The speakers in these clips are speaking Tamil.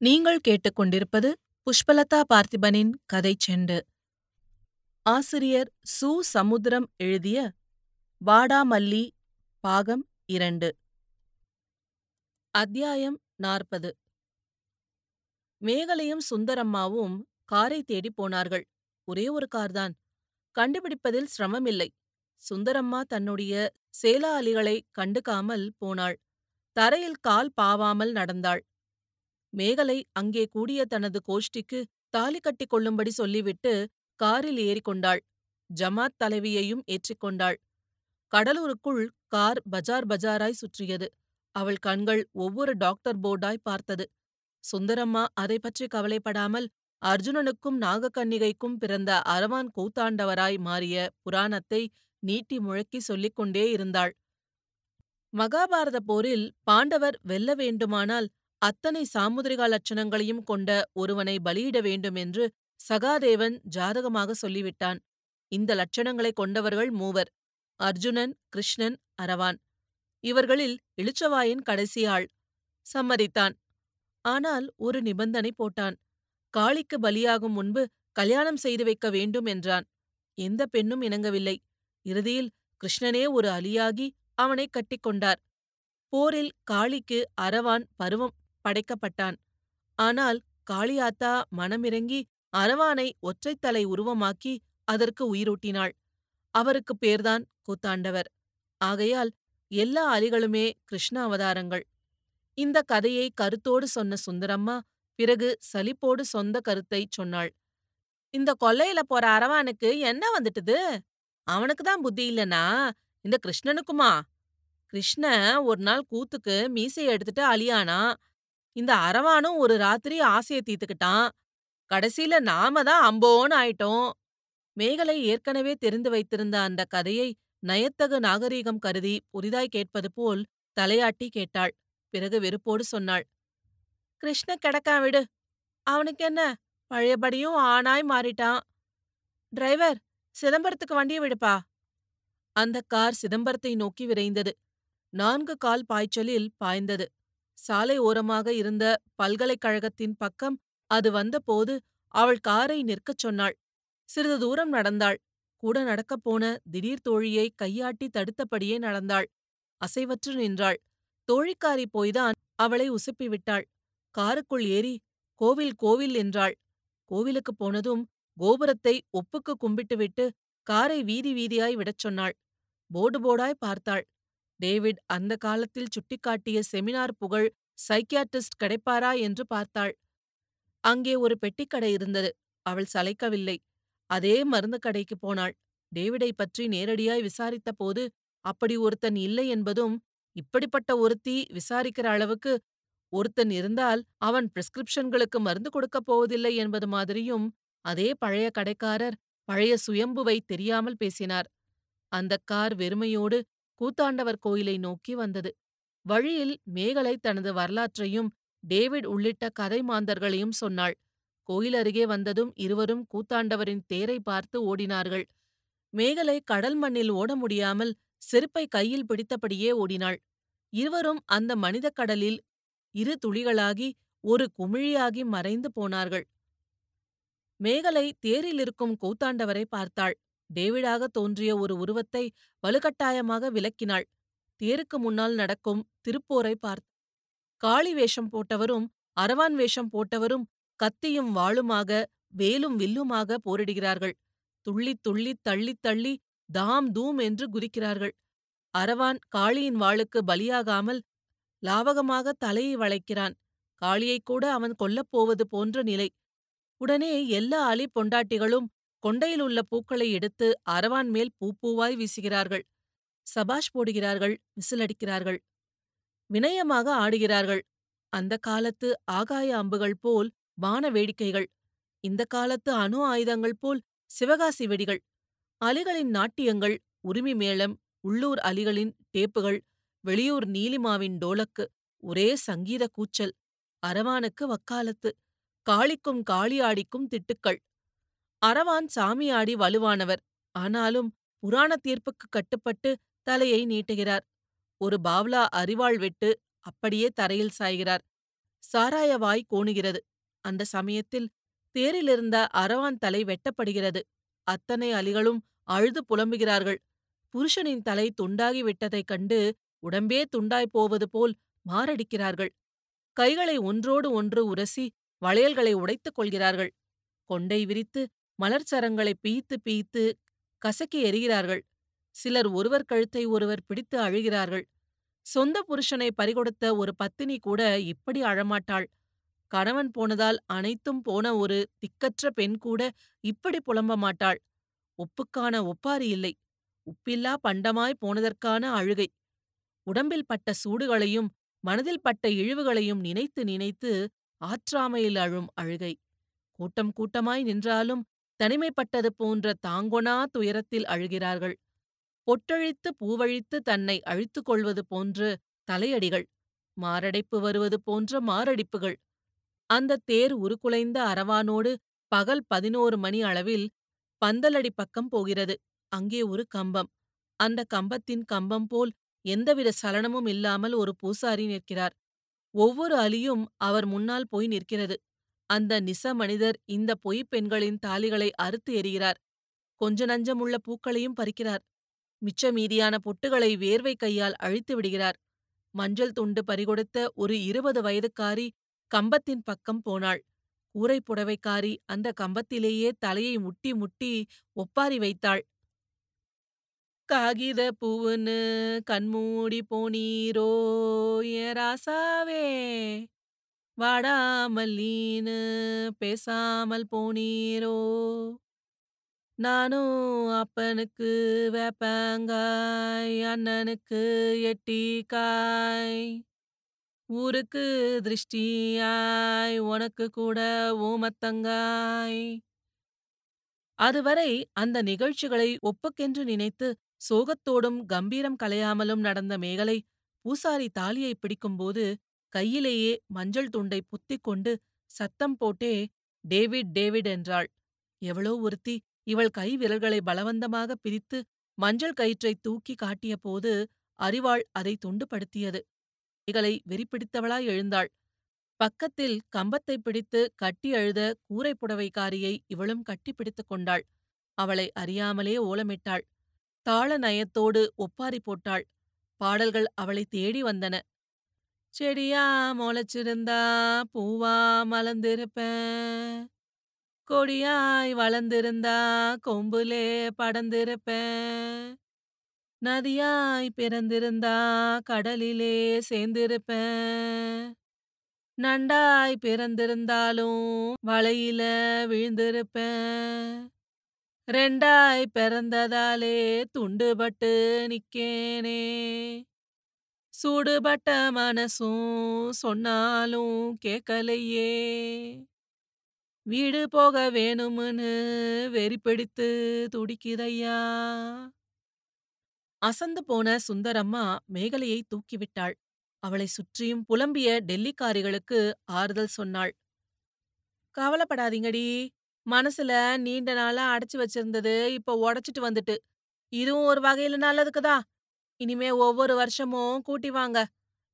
நீங்கள் கேட்டுக்கொண்டிருப்பது புஷ்பலதா பார்த்திபனின் கதைச் செண்டு. ஆசிரியர் சு. சமுத்திரம் எழுதிய வாடாமல்லி பாகம் இரண்டு. அத்தியாயம் நாற்பது. மேகலையும் சுந்தரம்மாவும் காரை தேடி போனார்கள். ஒரே ஒரு கார்தான். கண்டுபிடிப்பதில் சிரமமில்லை. சுந்தரம்மா தன்னுடைய சேலா அலிகளை கண்டுக்காமல் போனாள். தரையில் கால் பாவாமல் நடந்தாள். மேகலை அங்கே கூடிய தனது கோஷ்டிக்கு தாலி கட்டிக் கொள்ளும்படி சொல்லிவிட்டு காரில் ஏறிக்கொண்டாள் ஜமாத் தலைவியையும் ஏற்றிக்கொண்டாள் கடலூருக்குள் கார் பஜார் பஜாராய் சுற்றியது. அவள் கண்கள் ஒவ்வொரு டாக்டர் போர்டாய் பார்த்தது. சுந்தரம்மா அதை பற்றி கவலைப்படாமல் அர்ஜுனனுக்கும் நாகக்கன்னிகைக்கும் பிறந்த அரவான் கூத்தாண்டவராய் மாறிய புராணத்தை நீட்டி முழக்கி சொல்லிக் கொண்டே இருந்தாள். மகாபாரத போரில் பாண்டவர் வெல்ல வேண்டுமானால் அத்தனை சாமுதிரிகா லட்சணங்களையும் கொண்ட ஒருவனை பலியிட வேண்டும் என்று சகாதேவன் ஜாதகமாக சொல்லிவிட்டான். இந்த லட்சணங்களைக் கொண்டவர்கள் மூவர் அர்ஜுனன் கிருஷ்ணன் அரவான். இவர்களில் இளிச்சவாயன் கடைசி ஆள். சம்மதித்தான். ஆனால் ஒரு நிபந்தனை போட்டான். காளிக்கு பலியாகும் முன்பு கல்யாணம் செய்து வைக்க வேண்டும் என்றான். எந்த பெண்ணும் இணங்கவில்லை. இறுதியில் கிருஷ்ணனே ஒரு அலியாகி அவனை கட்டிக்கொண்டார் போரில் காளிக்கு அரவான் பருவம் படைக்கப்பட்டான். ஆனால் காளியாத்தா மனமிறங்கி அரவானை ஒற்றைத்தலை உருவமாக்கி அதற்கு உயிரூட்டினாள். அவருக்கு பேர்தான் கூத்தாண்டவர். ஆகையால் எல்லா அலிகளுமே கிருஷ்ண அவதாரங்கள். இந்த கதையை கருத்தோடு சொன்ன சுந்தரம்மா பிறகு சலிப்போடு சொந்த கருத்தைச் சொன்னாள். இந்த கொல்லையில போற அரவானுக்கு என்ன வந்துட்டுது? அவனுக்கு தான் புத்தி இல்லனா? இந்த கிருஷ்ணனுக்குமா? கிருஷ்ண ஒரு நாள் கூத்துக்கு மீசையை எடுத்துட்டு அழியானா? இந்த அரவானும் ஒரு ராத்திரி ஆசைய தீத்துக்கிட்டான் கடைசியில நாம தான் அம்போன்னு ஆயிட்டோம். மேகலை ஏற்கனவே தெரிந்து வைத்திருந்த அந்த கதையை நயத்தகு நாகரீகம் கருதி புதிதாய் கேட்பது போல் தலையாட்டி கேட்டாள். பிறகு வெறுப்போடு சொன்னாள். கிருஷ்ண கிடக்கான் விடு. அவனுக்கு என்ன? பழையபடியும் ஆனாய் மாறிட்டான். டிரைவர் சிதம்பரத்துக்கு வண்டியை விடுப்பா. அந்த கார் சிதம்பரத்தை நோக்கி விரைந்தது. நான்கு கால் பாய்ச்சலில் பாய்ந்தது. சாலை ஓரமாக இருந்த பல்கலைக்கழகத்தின் பக்கம் அது வந்தபோது அவள் காரை நிற்கச் சொன்னாள். சிறிது தூரம் நடந்தாள். கூட நடக்கப் போன திடீர் தோழியை கையாட்டி தடுத்தபடியே நடந்தாள். அசைவற்று நின்றாள். தோழிக்காரி போய்தான் அவளை உசுப்பிவிட்டாள் காருக்குள் ஏறி கோவில் கோவில் என்றாள். கோவிலுக்குப் போனதும் கோபுரத்தை ஒப்புக்கு கும்பிட்டுவிட்டு காரை வீதி வீதியாய் விடச் சொன்னாள். போர்டு போர்டாய் பார்த்தாள். டேவிட் அந்த காலத்தில் சுட்டிக்காட்டிய செமினார் புகழ் சைக்கியாட்ரிஸ்ட் கிடைப்பாரா என்று பார்த்தாள். அங்கே ஒரு பெட்டிக்கடை இருந்தது. அவள் சளைக்கவில்லை. அதே மருந்து கடைக்கு போனாள். டேவிடை பற்றி நேரடியாய் விசாரித்த போது அப்படி ஒருத்தன் இல்லை என்பதும் இப்படிப்பட்ட ஒருத்தி விசாரிக்கிற அளவுக்கு ஒருத்தன் இருந்தால் அவன் பிரிஸ்கிரிப்ஷன்களுக்கு மருந்து கொடுக்கப் போவதில்லை என்பது மாதிரியும் அதே பழைய கடைக்காரர் பழைய சுயம்புவை தெரியாமல் பேசினார். அந்த கார் வெறுமையோடு கூத்தாண்டவர் கோயிலை நோக்கி வந்தது. வழியில் மேகலை தனது வரலாற்றையும் டேவிட் உள்ளிட்ட கதை மாந்தர்களையும் சொன்னாள். கோயில் அருகே வந்ததும் இருவரும் கூத்தாண்டவரின் தேரை பார்த்து ஓடினார்கள். மேகலை கடல் மண்ணில் ஓட முடியாமல் செருப்பை கையில் பிடித்தபடியே ஓடினாள். இருவரும் அந்த மனித கடலில் இரு துளிகளாகி ஒரு குமிழியாகி மறைந்து போனார்கள். மேகலை தேரில் இருக்கும் கூத்தாண்டவரை பார்த்தாள். டேவிடாக தோன்றிய ஒரு உருவத்தை வலுக்கட்டாயமாக விலக்கினாள். தேருக்கு முன்னால் நடக்கும் திருப்போரை பார்த்து காளி வேஷம் போட்டவரும் அரவான் வேஷம் போட்டவரும் கத்தியும் வாளுமாக வேலும் வில்லுமாக போரிடுகிறார்கள். துள்ளித் துள்ளித் தள்ளித் தள்ளி தாம் தூம் என்று குதிக்கிறார்கள். அரவான் காளியின் வாளுக்கு பலியாகாமல் லாவகமாக தலையை வளைக்கிறான். காளியைக் கூட அவன் கொல்லப் போவது போன்ற நிலை. உடனே எல்லா அலி பொண்டாட்டிகளும் கொண்டையில் உள்ள பூக்களை எடுத்து அரவான் மேல் பூப்பூவாய் வீசுகிறார்கள். சபாஷ் போடுகிறார்கள் விசிலடிக்கிறார்கள் வினயமாக ஆடுகிறார்கள். அந்த காலத்து ஆகாய அம்புகள் போல் வான வேடிக்கைகள். இந்த காலத்து அணு ஆயுதங்கள் போல் சிவகாசி வெடிகள். அலிகளின் நாட்டியங்கள் உரிமை மேளம் உள்ளூர் அலிகளின் டேப்புகள் வெளியூர் நீலிமாவின் டோலக்கு ஒரே சங்கீத கூச்சல் அரவானுக்கு வக்காலத்து காளிக்கும் காளியாடிக்கும் திட்டுக்கள். அரவான் சாமியாடி வலுவானவர். ஆனாலும் புராண தீர்ப்புக்கு கட்டுப்பட்டு தலையை நீட்டுகிறார். ஒரு பாவ்லா அரிவாள் வெட்டு அப்படியே தரையில் சாய்கிறார். சாராய வாய் கோணுகிறது. அந்த சமயத்தில் தேரிலிருந்த அரவான் தலை வெட்டப்படுகிறது. அத்தனை அலிகளும் அழுது புலம்புகிறார்கள். புருஷனின் தலை துண்டாகி விட்டதைக் கண்டு உடம்பே துண்டாய்ப் போவது போல் மாரடிக்கிறார்கள். கைகளை ஒன்றோடு ஒன்று உரசி வளையல்களை உடைத்துக் கொள்கிறார்கள். கொண்டை விரித்து மலர் சரங்களை பீய்த்து பீய்த்து கசக்கி எறிகிறார்கள். சிலர் ஒருவர் கழுத்தை ஒருவர் பிடித்து அழுகிறார்கள். சொந்த புருஷனை பறிகொடுத்த ஒரு பத்தினி கூட இப்படி அழமாட்டாள். கணவன் போனதால் அனைத்தும் போன ஒரு திக்கற்ற பெண் கூட இப்படி புலம்ப மாட்டாள். உப்புக்கான ஒப்பாரி இல்லை. உப்பில்லா பண்டமாய் போனதற்கான அழுகை. உடம்பில் பட்ட சூடுகளையும் மனதில் பட்ட இழிவுகளையும் நினைத்து நினைத்து ஆற்றாமையில் அழும் அழுகை. கூட்டம் கூட்டமாய் நின்றாலும் தனிமைப்பட்டது போன்ற தாங்கொணா துயரத்தில் அழுகிறார்கள். பொட்டழித்து பூவழித்து தன்னை அழித்துக் கொள்வது போன்று தலையடிகள் மாரடைப்பு வருவது போன்ற மாரடிப்புகள். அந்த தேர் உருக்குலைந்த அரவானோடு பகல் பதினோரு மணி அளவில் பந்தலடி பக்கம் போகிறது. அங்கே ஒரு கம்பம். அந்த கம்பத்தின் கம்பம் போல் எந்தவித சலனமும் இல்லாமல் ஒரு பூசாரி நிற்கிறார். ஒவ்வொரு அலியும் அவர் முன்னால் போய் நிற்கிறது. அந்த நிச மனிதர் இந்த பொய்ப் பெண்களின் தாலிகளை அறுத்து எறிகிறார். கொஞ்ச நஞ்சமுள்ள பூக்களையும் பறிக்கிறார். மிச்ச மீதியான பொட்டுகளை வேர்வை கையால் அழித்து விடுகிறார். மஞ்சள் துண்டு பறிகொடுத்த ஒரு இருபது வயதுக்காரி கம்பத்தின் பக்கம் போனாள். கூரை புடவைக்காரி அந்த கம்பத்திலேயே தலையை முட்டி முட்டி ஒப்பாரி வைத்தாள். காகித பூவுன்னு கண்மூடி போனீரோ ஏ ராசாவே வாடாமல் நீனு பேசாமல் போனீரோ? நானும் அப்பனுக்கு வேப்பங்காய் அண்ணனுக்கு எட்டிக்காய். ஊருக்கு திருஷ்டியாய் உனக்கு கூட ஓமத்தங்காய் அதுவரை அந்த நிகழ்ச்சிகளை ஒப்புக்கென்று நினைத்து சோகத்தோடும் கம்பீரம் கலையாமலும் நடந்த மேகலை பூசாரி தாலியை பிடிக்கும்போது கையிலேயே மஞ்சள் துண்டை புத்திக் கொண்டு சத்தம் போட்டே டேவிட் டேவிட் என்றாள். எவளோ ஒருத்தி இவள் கை விரல்களை பலவந்தமாக பிரித்து மஞ்சள் கயிற்றை தூக்கி காட்டிய போது அறிவாள் அதை துண்டுபடுத்தியது. இகளை வெறிப்பிடித்தவளாய் எழுந்தாள். பக்கத்தில் கம்பத்தை பிடித்து கட்டி அழுத கூரை புடவைக்காரியை இவளும் கட்டி பிடித்துக் கொண்டாள். அவளை அறியாமலே ஓலமிட்டாள். தாள நயத்தோடு ஒப்பாரி போட்டாள். பாடல்கள் அவளை தேடி வந்தன. செடியா முளைச்சிருந்தா பூவா மலர்ந்திருப்பேன். கொடியாய் வளர்ந்திருந்தா கொம்புலே படர்ந்திருப்பேன். நதியாய் பிறந்திருந்தா கடலிலே சேர்ந்திருப்பேன். நண்டாய் பிறந்திருந்தாலும் வலையில விழுந்திருப்பேன். ரெண்டாய் பிறந்ததாலே துண்டுபட்டு நிக்கேனே. சூடுபட்ட மனசும் சொன்னாலும் கேட்கலையே வீடு போக வேணும்னு வெறி பிடித்து துடிக்குதையா? அசந்து போன சுந்தரம்மா மேகலையை தூக்கிவிட்டாள். அவளை சுற்றியும் புலம்பிய டெல்லிக்காரிகளுக்கு ஆறுதல் சொன்னாள். கவலைப்படாதீங்கடி. மனசுல நீண்ட நாளா அடைச்சு வச்சிருந்தது இப்ப உடைச்சிட்டு வந்துட்டு. இதுவும் ஒரு வகையில நல்லதுக்குதான் இனிமே ஒவ்வொரு வருஷமும் கூட்டி வாங்க.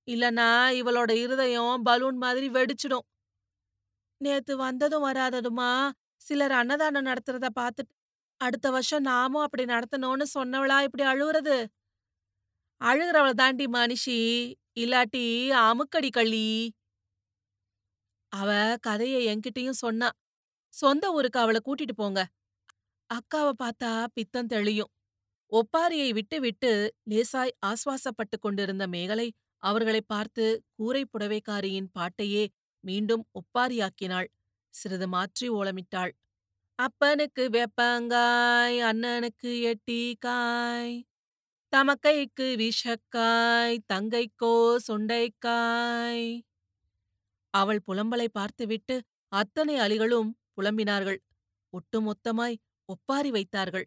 இல்லனா இவளோட இருதயம் பலூன் மாதிரி வெடிச்சிடும். நேத்து வந்ததும் வராததுமா சிலர் அன்னதானம் நடத்துறத பார்த்துட்டு அடுத்த வருஷம் நாமும் அப்படி நடத்தணும்னு சொன்னவளா இப்படி அழுவுறது? அழுகிறவள தாண்டி மனுஷி இல்லாட்டி அமுக்கடி கள்ளி. அவ கதைய என்கிட்டயும் சொன்னா சொந்த ஊருக்கு அவளை கூட்டிட்டு போங்க. அக்காவை பார்த்தா பித்தம் தெளியும். ஒப்பாரியை விட்டுவிட்டு லேசாய் ஆஸ்வாசப்பட்டுக் கொண்டிருந்த மேகலை அவர்களை பார்த்து கூரை புடவைக்காரியின் பாட்டையே மீண்டும் ஒப்பாரியாக்கினாள். சிறிது மாற்றி ஓலமிட்டாள். அப்பனுக்கு வெப்பங்காய் அண்ணனுக்கு எட்டிக்காய் தமக்கைக்கு விஷக்காய் தங்கைக்கோ சுண்டைக்காய். அவள் புலம்பலை பார்த்துவிட்டு அத்தனை அலிகளும் புலம்பினார்கள். ஒட்டுமொத்தமாய் ஒப்பாரி வைத்தார்கள்.